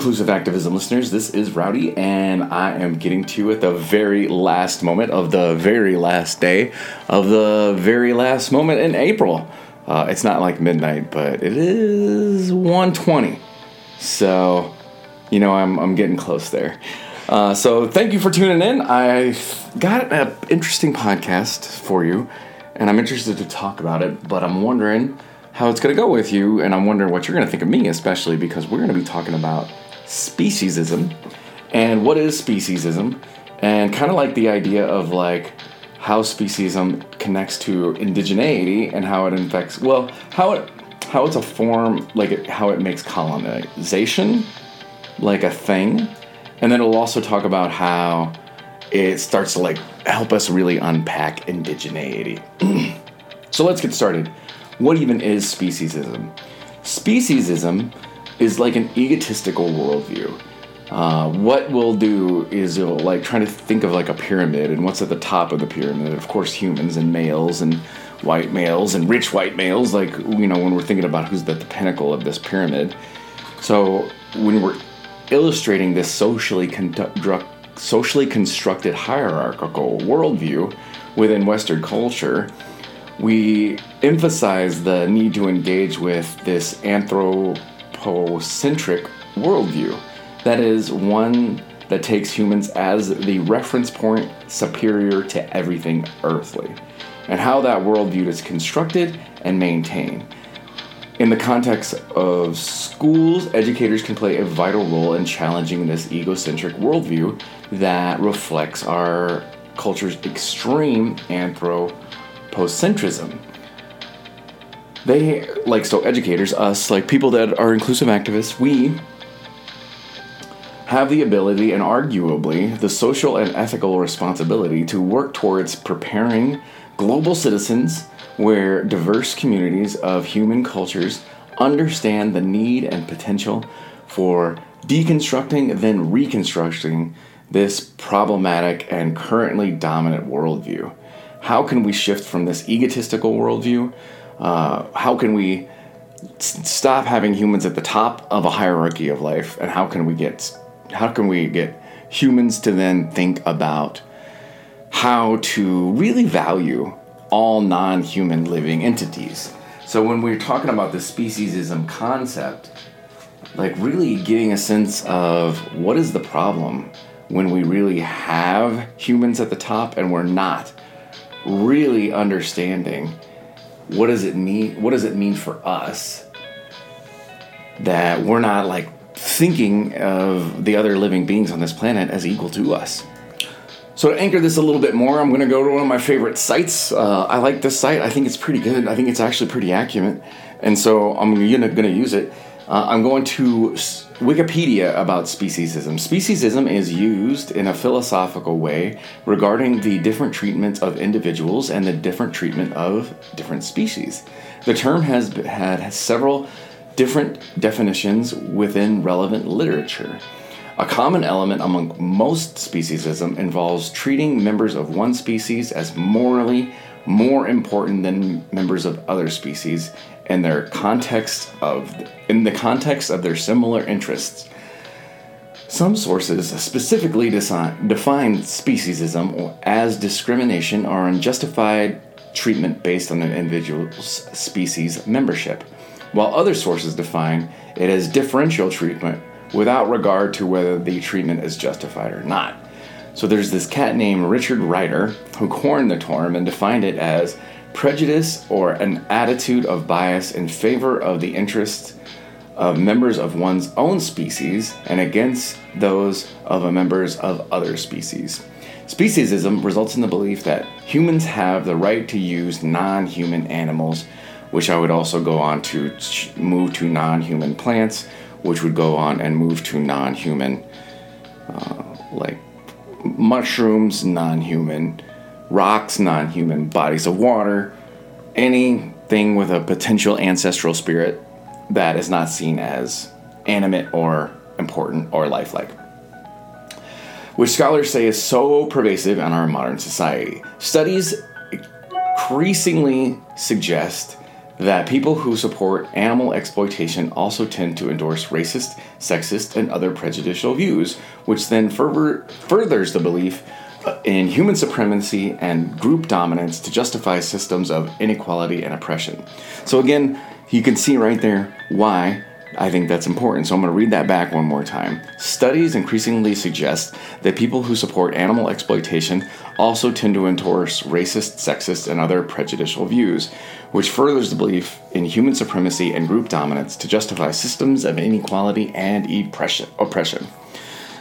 inclusive activism listeners. This is Rowdy, and I am getting to you at the very last moment of the very last day of the very last moment in April. Uh, it's not like midnight, but it is 1:20. So, you know, I'm I'm getting close there. Uh, so, thank you for tuning in. I got an interesting podcast for you, and I'm interested to talk about it. But I'm wondering how it's going to go with you, and I'm wondering what you're going to think of me, especially because we're going to be talking about speciesism and what is speciesism, and kind of like the idea of like how speciesism connects to indigeneity and how it infects, well, how it how it's a form like it, how it makes colonization like a thing, and then it'll also talk about how it starts to like help us really unpack indigeneity. so let's get started. What even is speciesism? Speciesism is like an egotistical worldview. Uh, what we'll do is you'll like trying to think of like a pyramid and what's at the top of the pyramid. Of course, humans and males and white males and rich white males. Like you know when we're thinking about who's at the pinnacle of this pyramid. So when we're illustrating this socially socially constructed hierarchical worldview within Western culture, we emphasize the need to engage with this anthropocentric worldview. That is one that takes humans as the reference point superior to everything earthly, and how that worldview is constructed and maintained. In the context of schools, educators can play a vital role in challenging this egocentric worldview that reflects our culture's extreme anthropocentrism. They, like, so educators, us, like people that are inclusive activists, we have the ability and arguably the social and ethical responsibility to work towards preparing global citizens where diverse communities of human cultures understand the need and potential for deconstructing, then reconstructing this problematic and currently dominant worldview. How can we shift from this egotistical worldview? Uh, how can we stop having humans at the top of a hierarchy of life, and how can we get how can we get humans to then think about how to really value all non-human living entities? So when we're talking about the speciesism concept, like really getting a sense of what is the problem when we really have humans at the top and we're not really understanding what does it mean what does it mean for us that we're not like thinking of the other living beings on this planet as equal to us? So to anchor this a little bit more i'm going to go to one of my favorite sites. Uh, i like this site. I think it's pretty good. I think it's actually pretty accurate. And so i'm going to use it uh, I'm going to Wikipedia about speciesism. Speciesism is used in a philosophical way regarding the different treatment of individuals and the different treatment of different species. The term has had several different definitions within relevant literature. A common element among most speciesism involves treating members of one species as morally more important than members of other species in their context of in the context of their similar interests. Some sources specifically define speciesism as discrimination or unjustified treatment based on an individual's species membership, while other sources define it as differential treatment without regard to whether the treatment is justified or not. So there's this cat named Richard Ryder who coined the term and defined it as prejudice or an attitude of bias in favor of the interests of members of one's own species and against those of members of other species. Speciesism results in the belief that humans have the right to use non human animals, which I would also go on to move to non human plants, which would go on and move to non human, uh, like mushrooms, non human rocks, non human bodies of water, anything with a potential ancestral spirit that is not seen as animate or important or lifelike. Which scholars say is so pervasive in our modern society. Studies increasingly suggest that people who support animal exploitation also tend to endorse racist, sexist, and other prejudicial views, which then further, furthers the belief in human supremacy and group dominance to justify systems of inequality and oppression. So, again, you can see right there why I think that's important. So I'm going to read that back one more time. Studies increasingly suggest that people who support animal exploitation also tend to endorse racist, sexist, and other prejudicial views, which furthers the belief in human supremacy and group dominance to justify systems of inequality and oppression.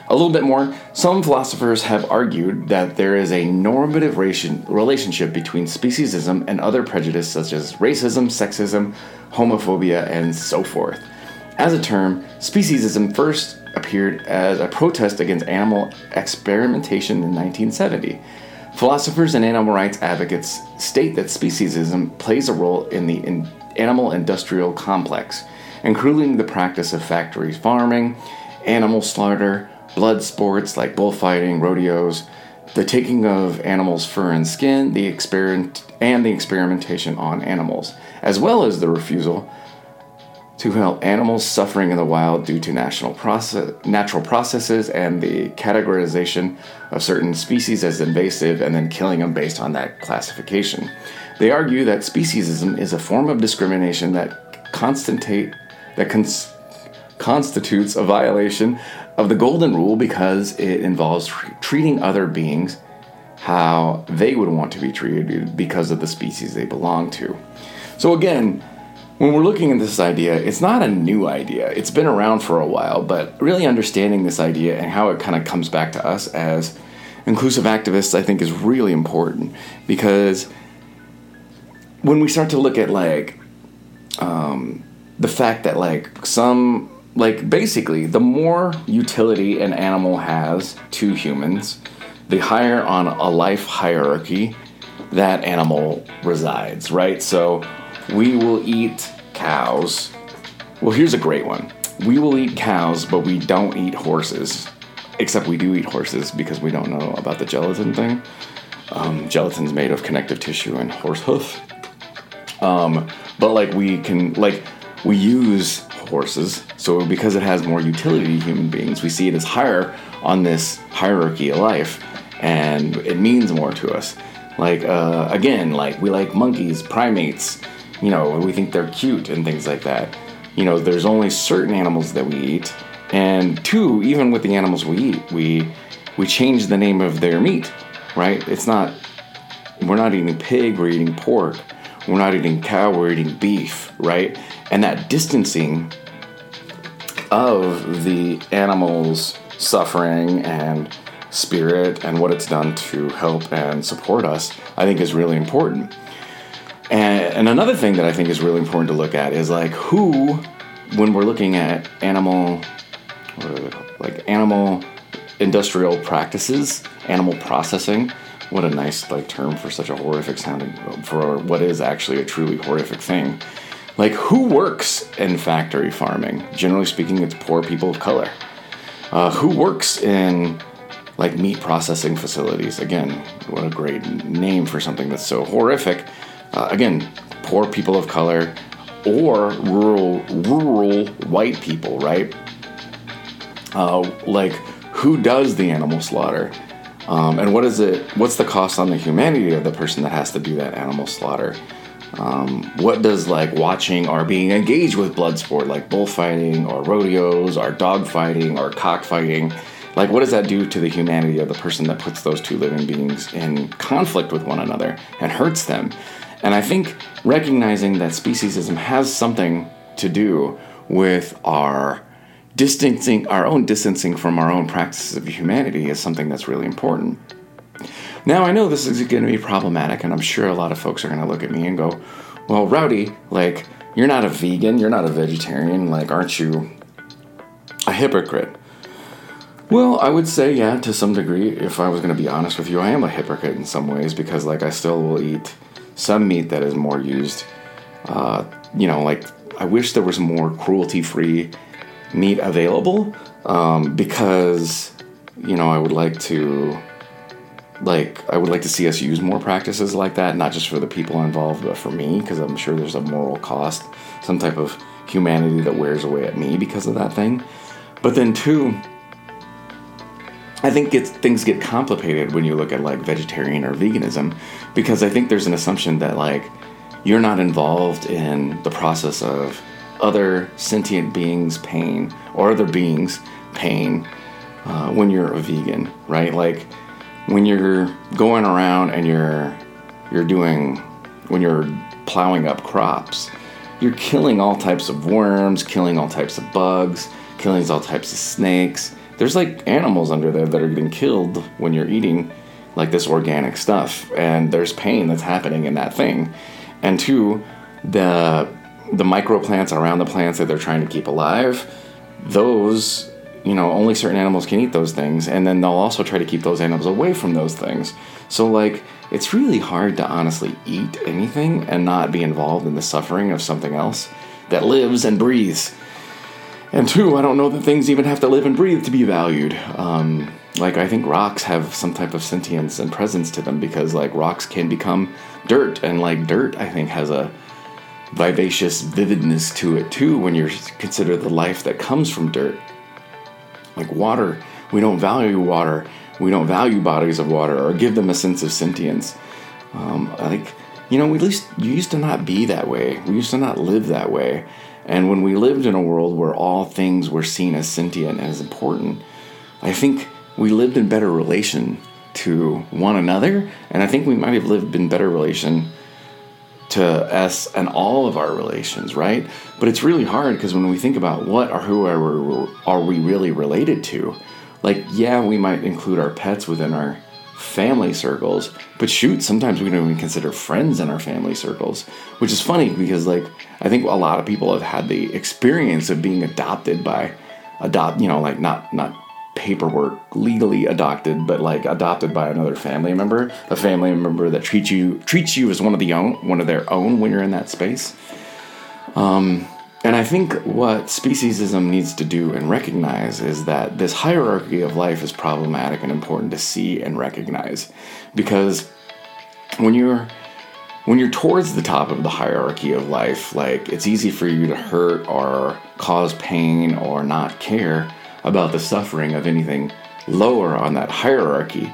A little bit more, some philosophers have argued that there is a normative relationship between speciesism and other prejudice such as racism, sexism, homophobia, and so forth. As a term, speciesism first appeared as a protest against animal experimentation in 1970. Philosophers and animal rights advocates state that speciesism plays a role in the in animal industrial complex, including the practice of factory farming, animal slaughter, blood sports like bullfighting, rodeos, the taking of animals' fur and skin, the experiment and the experimentation on animals, as well as the refusal to help animals suffering in the wild due to national process, natural processes and the categorization of certain species as invasive and then killing them based on that classification. They argue that speciesism is a form of discrimination that constitute that cons- constitutes a violation of the golden rule because it involves treating other beings how they would want to be treated because of the species they belong to. So again, when we're looking at this idea, it's not a new idea. It's been around for a while, but really understanding this idea and how it kind of comes back to us as inclusive activists, I think, is really important because when we start to look at like um, the fact that like some like basically the more utility an animal has to humans, the higher on a life hierarchy that animal resides, right? So we will eat cows. Well, here's a great one. We will eat cows, but we don't eat horses. Except we do eat horses because we don't know about the gelatin thing. Um, gelatin's made of connective tissue and horse hoof. Um, but like we can like we use horses, so because it has more utility to human beings, we see it as higher on this hierarchy of life, and it means more to us. Like uh, again, like we like monkeys, primates, you know, we think they're cute and things like that. You know, there's only certain animals that we eat, and two, even with the animals we eat, we we change the name of their meat, right? It's not we're not eating pig, we're eating pork. We're not eating cow, we're eating beef, right? And that distancing of the animal's suffering and spirit and what it's done to help and support us, I think is really important. And, and another thing that I think is really important to look at is like who, when we're looking at animal, like animal industrial practices, animal processing. What a nice like term for such a horrific sounding for what is actually a truly horrific thing. Like who works in factory farming? Generally speaking, it's poor people of color. Uh, who works in like meat processing facilities? Again, what a great name for something that's so horrific uh, again, poor people of color or rural rural white people, right? Uh, like who does the animal slaughter? Um, and what is it? What's the cost on the humanity of the person that has to do that animal slaughter? Um, what does like watching or being engaged with blood sport like bullfighting or rodeos or dogfighting or cockfighting like what does that do to the humanity of the person that puts those two living beings in conflict with one another and hurts them and I think recognizing that speciesism has something to do with our distancing, our own distancing from our own practices of humanity is something that's really important. Now, I know this is going to be problematic, and I'm sure a lot of folks are going to look at me and go, well, Rowdy, like, you're not a vegan, you're not a vegetarian, like, aren't you a hypocrite? Well, I would say, yeah, to some degree, if I was going to be honest with you, I am a hypocrite in some ways because, like, I still will eat some meat that is more used. Uh, you know, like I wish there was more cruelty-free meat available um, because you know I would like to like I would like to see us use more practices like that, not just for the people involved, but for me, because I'm sure there's a moral cost, some type of humanity that wears away at me because of that thing. But then two, I think things get complicated when you look at like vegetarian or veganism, because I think there's an assumption that like you're not involved in the process of other sentient beings' pain or other beings' pain uh, when you're a vegan, right? Like when you're going around and you're you're doing when you're plowing up crops, you're killing all types of worms, killing all types of bugs, killing all types of snakes. There's like animals under there that are getting killed when you're eating like this organic stuff, and there's pain that's happening in that thing. And two, the the microplants around the plants that they're trying to keep alive, those you know only certain animals can eat those things, and then they'll also try to keep those animals away from those things. So like it's really hard to honestly eat anything and not be involved in the suffering of something else that lives and breathes. And two, I don't know that things even have to live and breathe to be valued. Um, like I think rocks have some type of sentience and presence to them because like rocks can become dirt, and like dirt, I think has a vivacious vividness to it too when you consider the life that comes from dirt. Like water, we don't value water we don't value bodies of water or give them a sense of sentience. Um, like, you know, we least used to not be that way. We used to not live that way. And when we lived in a world where all things were seen as sentient and as important, I think we lived in better relation to one another. And I think we might have lived in better relation to us and all of our relations, right? But it's really hard because when we think about what or who are, we, are we really related to, like yeah we might include our pets within our family circles but shoot sometimes we don't even consider friends in our family circles which is funny because like i think a lot of people have had the experience of being adopted by adopt you know like not not paperwork legally adopted but like adopted by another family member. A family member that treats you treats you as one of the own one of their own when you're in that space. Um and I think what speciesism needs to do and recognize is that this hierarchy of life is problematic and important to see and recognize. Because when you're when you're towards the top of the hierarchy of life, like it's easy for you to hurt or cause pain or not care about the suffering of anything lower on that hierarchy.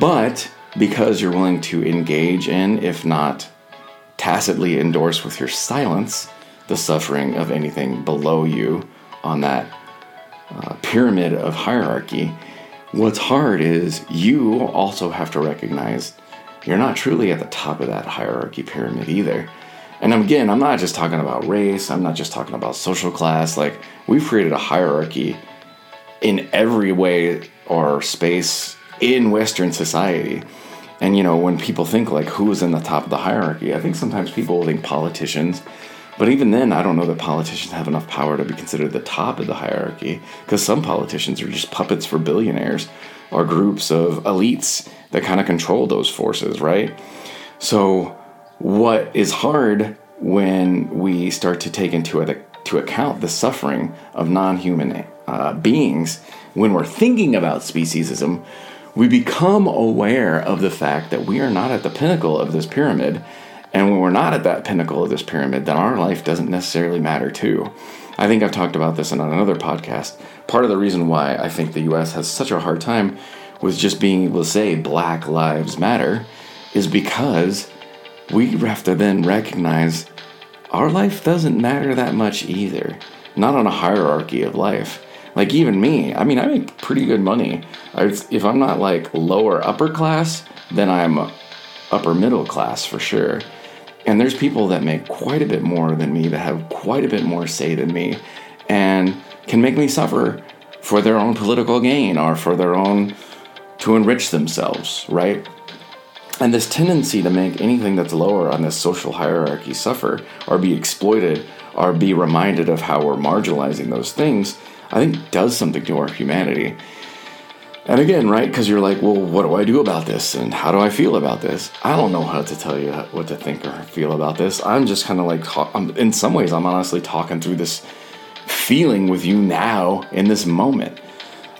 But because you're willing to engage in, if not tacitly endorse with your silence, the suffering of anything below you on that uh, pyramid of hierarchy. What's hard is you also have to recognize you're not truly at the top of that hierarchy pyramid either. And again, I'm not just talking about race, I'm not just talking about social class. Like, we've created a hierarchy in every way or space in Western society. And, you know, when people think like who's in the top of the hierarchy, I think sometimes people think politicians but even then, I don't know that politicians have enough power to be considered the top of the hierarchy because some politicians are just puppets for billionaires or groups of elites that kind of control those forces, right? So, what is hard when we start to take into to account the suffering of non human uh, beings when we're thinking about speciesism, we become aware of the fact that we are not at the pinnacle of this pyramid and when we're not at that pinnacle of this pyramid, then our life doesn't necessarily matter too. I think I've talked about this in another podcast. Part of the reason why I think the US has such a hard time with just being able to say Black Lives Matter is because we have to then recognize our life doesn't matter that much either. Not on a hierarchy of life. Like even me, I mean, I make pretty good money. if I'm not like lower upper class, then I'm upper middle class for sure. And there's people that make quite a bit more than me, that have quite a bit more say than me, and can make me suffer for their own political gain or for their own to enrich themselves, right? And this tendency to make anything that's lower on this social hierarchy suffer or be exploited or be reminded of how we're marginalizing those things, I think does something to our humanity. And again, right? Because you're like, well, what do I do about this? And how do I feel about this? I don't know how to tell you what to think or feel about this. I'm just kind of like, I'm, in some ways, I'm honestly talking through this feeling with you now in this moment.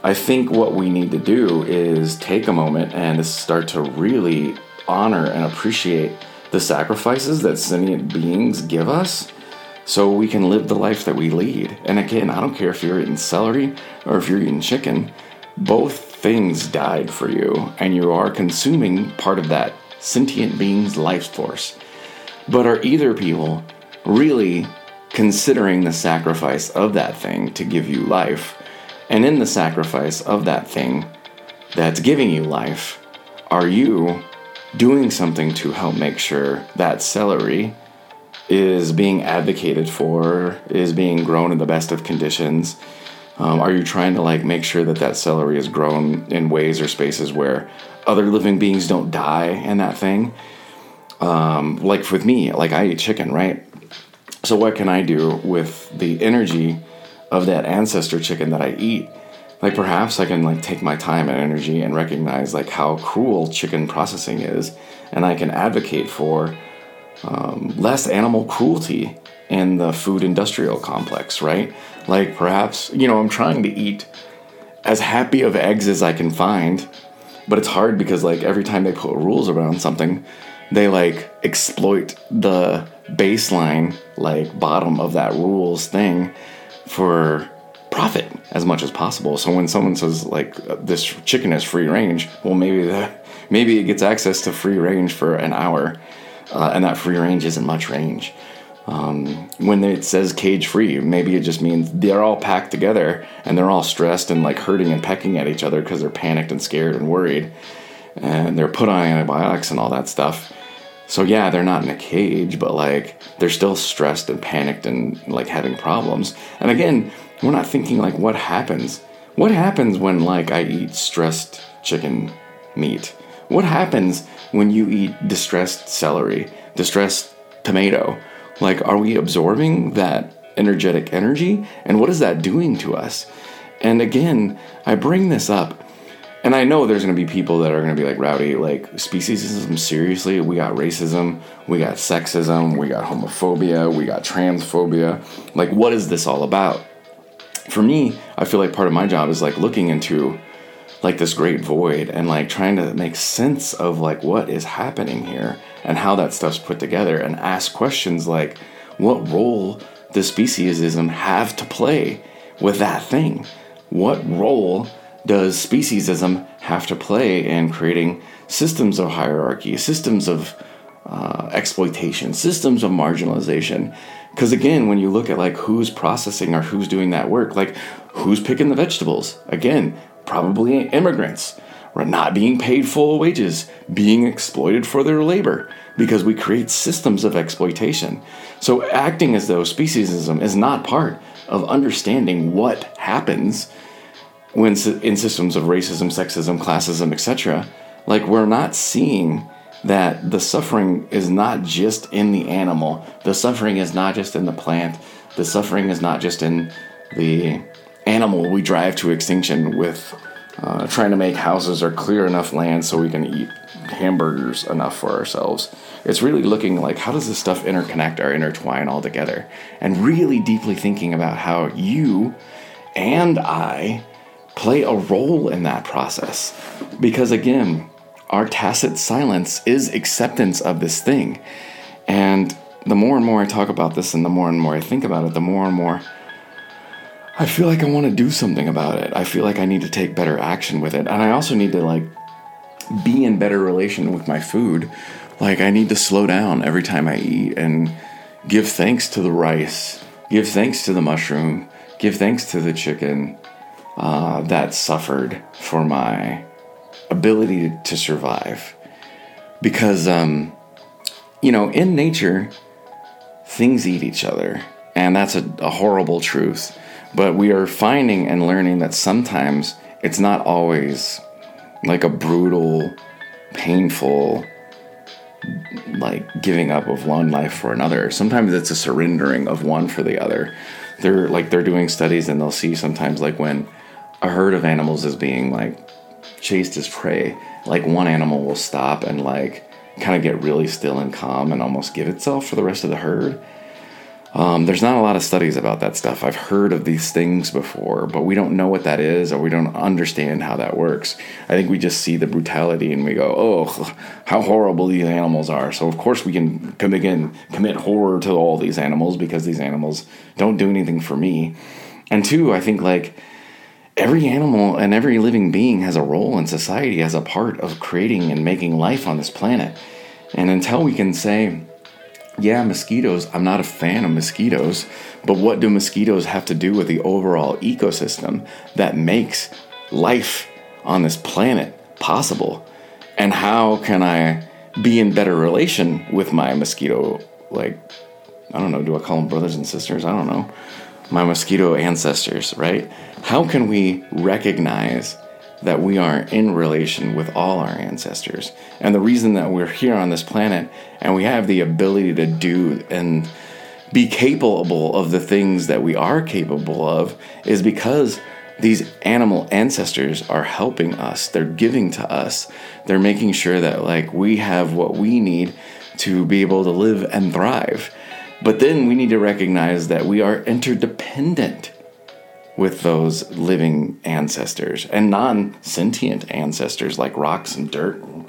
I think what we need to do is take a moment and start to really honor and appreciate the sacrifices that sentient beings give us so we can live the life that we lead. And again, I don't care if you're eating celery or if you're eating chicken, both things died for you, and you are consuming part of that sentient being's life force. But are either people really considering the sacrifice of that thing to give you life? And in the sacrifice of that thing that's giving you life, are you doing something to help make sure that celery is being advocated for, is being grown in the best of conditions? Um, are you trying to like make sure that that celery is grown in ways or spaces where other living beings don't die in that thing? Um, like with me, like I eat chicken, right? So what can I do with the energy of that ancestor chicken that I eat? Like perhaps I can like take my time and energy and recognize like how cruel chicken processing is, and I can advocate for um, less animal cruelty in the food industrial complex, right? Like perhaps, you know, I'm trying to eat as happy of eggs as I can find, but it's hard because like every time they put rules around something, they like exploit the baseline like bottom of that rules thing for profit as much as possible. So when someone says like this chicken is free range, well maybe that maybe it gets access to free range for an hour, uh, and that free range isn't much range. Um, when it says cage free, maybe it just means they're all packed together and they're all stressed and like hurting and pecking at each other because they're panicked and scared and worried, and they're put on antibiotics and all that stuff. So yeah, they're not in a cage, but like they're still stressed and panicked and like having problems. And again, we're not thinking like what happens. What happens when like I eat stressed chicken meat? What happens when you eat distressed celery, distressed tomato? Like, are we absorbing that energetic energy? And what is that doing to us? And again, I bring this up and I know there's to be people that are to be like rowdy, like speciesism. Seriously, we got racism, we got sexism, we got homophobia, we got transphobia. Like, what is this all about? For me, I feel like part of my job is like looking into like this great void and like trying to make sense of like what is happening here and how that stuff's put together and ask questions like what role does speciesism have to play with that thing? What role does speciesism have to play in creating systems of hierarchy, systems of uh, exploitation, systems of marginalization? Because again, when you look at like who's processing or who's doing that work, like who's picking the vegetables? Again, probably immigrants, not being paid full wages, being exploited for their labor because we create systems of exploitation. So acting as though speciesism is not part of understanding what happens when in systems of racism, sexism, classism, etc. Like we're not seeing that the suffering is not just in the animal, the suffering is not just in the plant, the suffering is not just in the animal we drive to extinction with uh, trying to make houses or clear enough land so we can eat hamburgers enough for ourselves. It's really looking like how does this stuff interconnect or intertwine all together, and really deeply thinking about how you and I play a role in that process. Because again, our tacit silence is acceptance of this thing. And the more and more I talk about this and the more and more I think about it, the more and more I feel like I want to do something about it. I feel like I need to take better action with it. And I also need to like be in better relation with my food. Like I need to slow down every time I eat and give thanks to the rice, give thanks to the mushroom, give thanks to the chicken uh, that suffered for my ability to survive. Because, um, you know, in nature, things eat each other. And that's a, a horrible truth. But we are finding and learning that sometimes it's not always like a brutal, painful, like giving up of one life for another. Sometimes it's a surrendering of one for the other. They're like they're doing studies and they'll see sometimes like when a herd of animals is being like chased as prey, like one animal will stop and like kind of get really still and calm and almost give itself for the rest of the herd Um, there's not a lot of studies about that stuff. I've heard of these things before, but we don't know what that is or we don't understand how that works. I think we just see the brutality and we go, oh, how horrible these animals are. So, of course, we can come again, commit horror to all these animals because these animals don't do anything for me. And two, I think like every animal and every living being has a role in society as a part of creating and making life on this planet. And until we can say, yeah, mosquitoes, I'm not a fan of mosquitoes, but what do mosquitoes have to do with the overall ecosystem that makes life on this planet possible? And how can I be in better relation with my mosquito, like, I don't know, do I call them brothers and sisters? I don't know. My mosquito ancestors, right? How can we recognize that we are in relation with all our ancestors. And the reason that we're here on this planet and we have the ability to do and be capable of the things that we are capable of is because these animal ancestors are helping us. They're giving to us. They're making sure that like we have what we need to be able to live and thrive. But then we need to recognize that we are interdependent with those living ancestors and non sentient ancestors like rocks and dirt and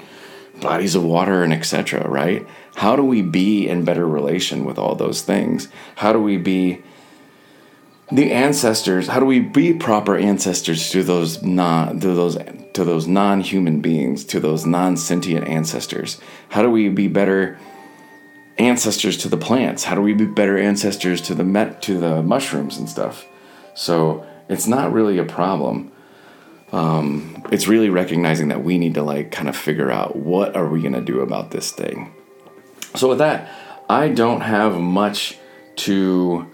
bodies of water and etc. Right? How do we be in better relation with all those things? How do we be the ancestors? How do we be proper ancestors to those non to those to those non-human beings, to those non-sentient ancestors? How do we be better? ancestors to the plants how do we be better ancestors to the met to the mushrooms and stuff so it's not really a problem. Um, it's really recognizing that we need to like kind of figure out what are we going to do about this thing. So with that, I don't have much to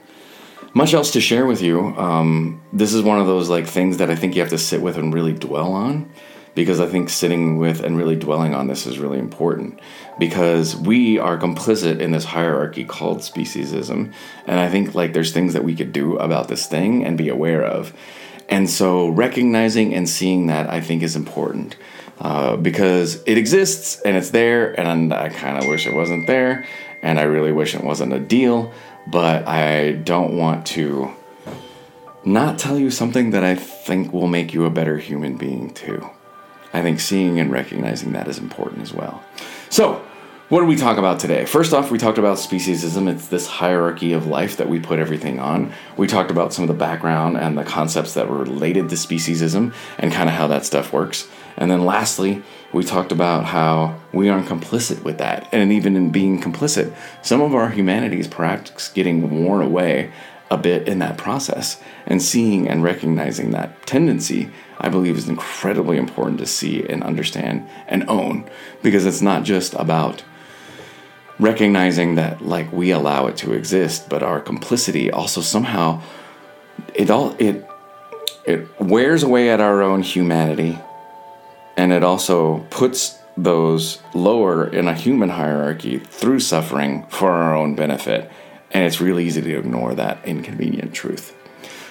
much else to share with you. Um, this is one of those like things that I think you have to sit with and really dwell on because I think sitting with and really dwelling on this is really important because we are complicit in this hierarchy called speciesism. And I think like there's things that we could do about this thing and be aware of. And so recognizing and seeing that I think is important uh, because it exists and it's there. And I kind of wish it wasn't there. And I really wish it wasn't a deal. But I don't want to not tell you something that I think will make you a better human being too. I think seeing and recognizing that is important as well. So, what did we talk about today? First off, we talked about speciesism. It's this hierarchy of life that we put everything on. We talked about some of the background and the concepts that were related to speciesism and kind of how that stuff works. And then lastly, we talked about how we aren't complicit with that. And even in being complicit, some of our humanity is perhaps getting worn away a bit in that process. And seeing and recognizing that tendency I believe is incredibly important to see and understand and own. Because it's not just about recognizing that like we allow it to exist but our complicity also somehow it all it it wears away at our own humanity. And it also puts those lower in a human hierarchy through suffering for our own benefit and it's really easy to ignore that inconvenient truth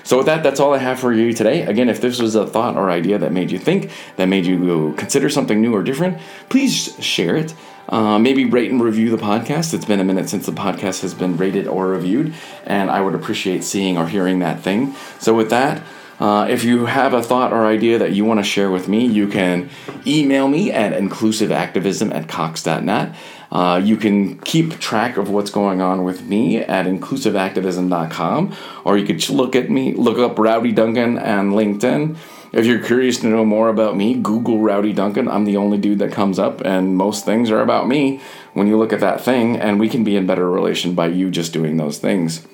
so, with that, that's all I have for you today. Again, if this was a thought or idea that made you think, that made you consider something new or different, please share it. Uh, maybe rate and review the podcast. It's been a minute since the podcast has been rated or reviewed, and I would appreciate seeing or hearing that thing. So, with that, uh, if you have a thought or idea that you want to share with me, you can email me at inclusiveactivism at cox.net. Uh, you can keep track of what's going on with me at inclusiveactivism.com, or you could look at me, look up Rowdy Duncan and LinkedIn. If you're curious to know more about me, Google Rowdy Duncan. I'm the only dude that comes up, and most things are about me when you look at that thing, and we can be in better relation by you just doing those things.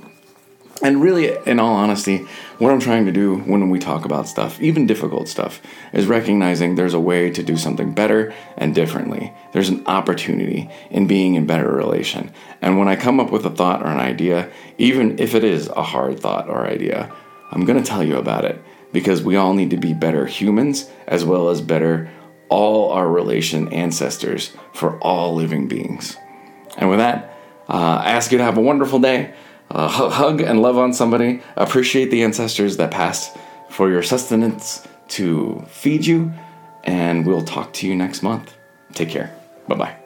And really, in all honesty, what I'm trying to do when we talk about stuff, even difficult stuff, is recognizing there's a way to do something better and differently. There's an opportunity in being in better relation. And when I come up with a thought or an idea, even if it is a hard thought or idea, I'm going to tell you about it because we all need to be better humans as well as better all our relation ancestors for all living beings. And with that, uh, I ask you to have a wonderful day. Uh, hug and love on somebody. Appreciate the ancestors that passed for your sustenance to feed you. And we'll talk to you next month. Take care. Bye bye.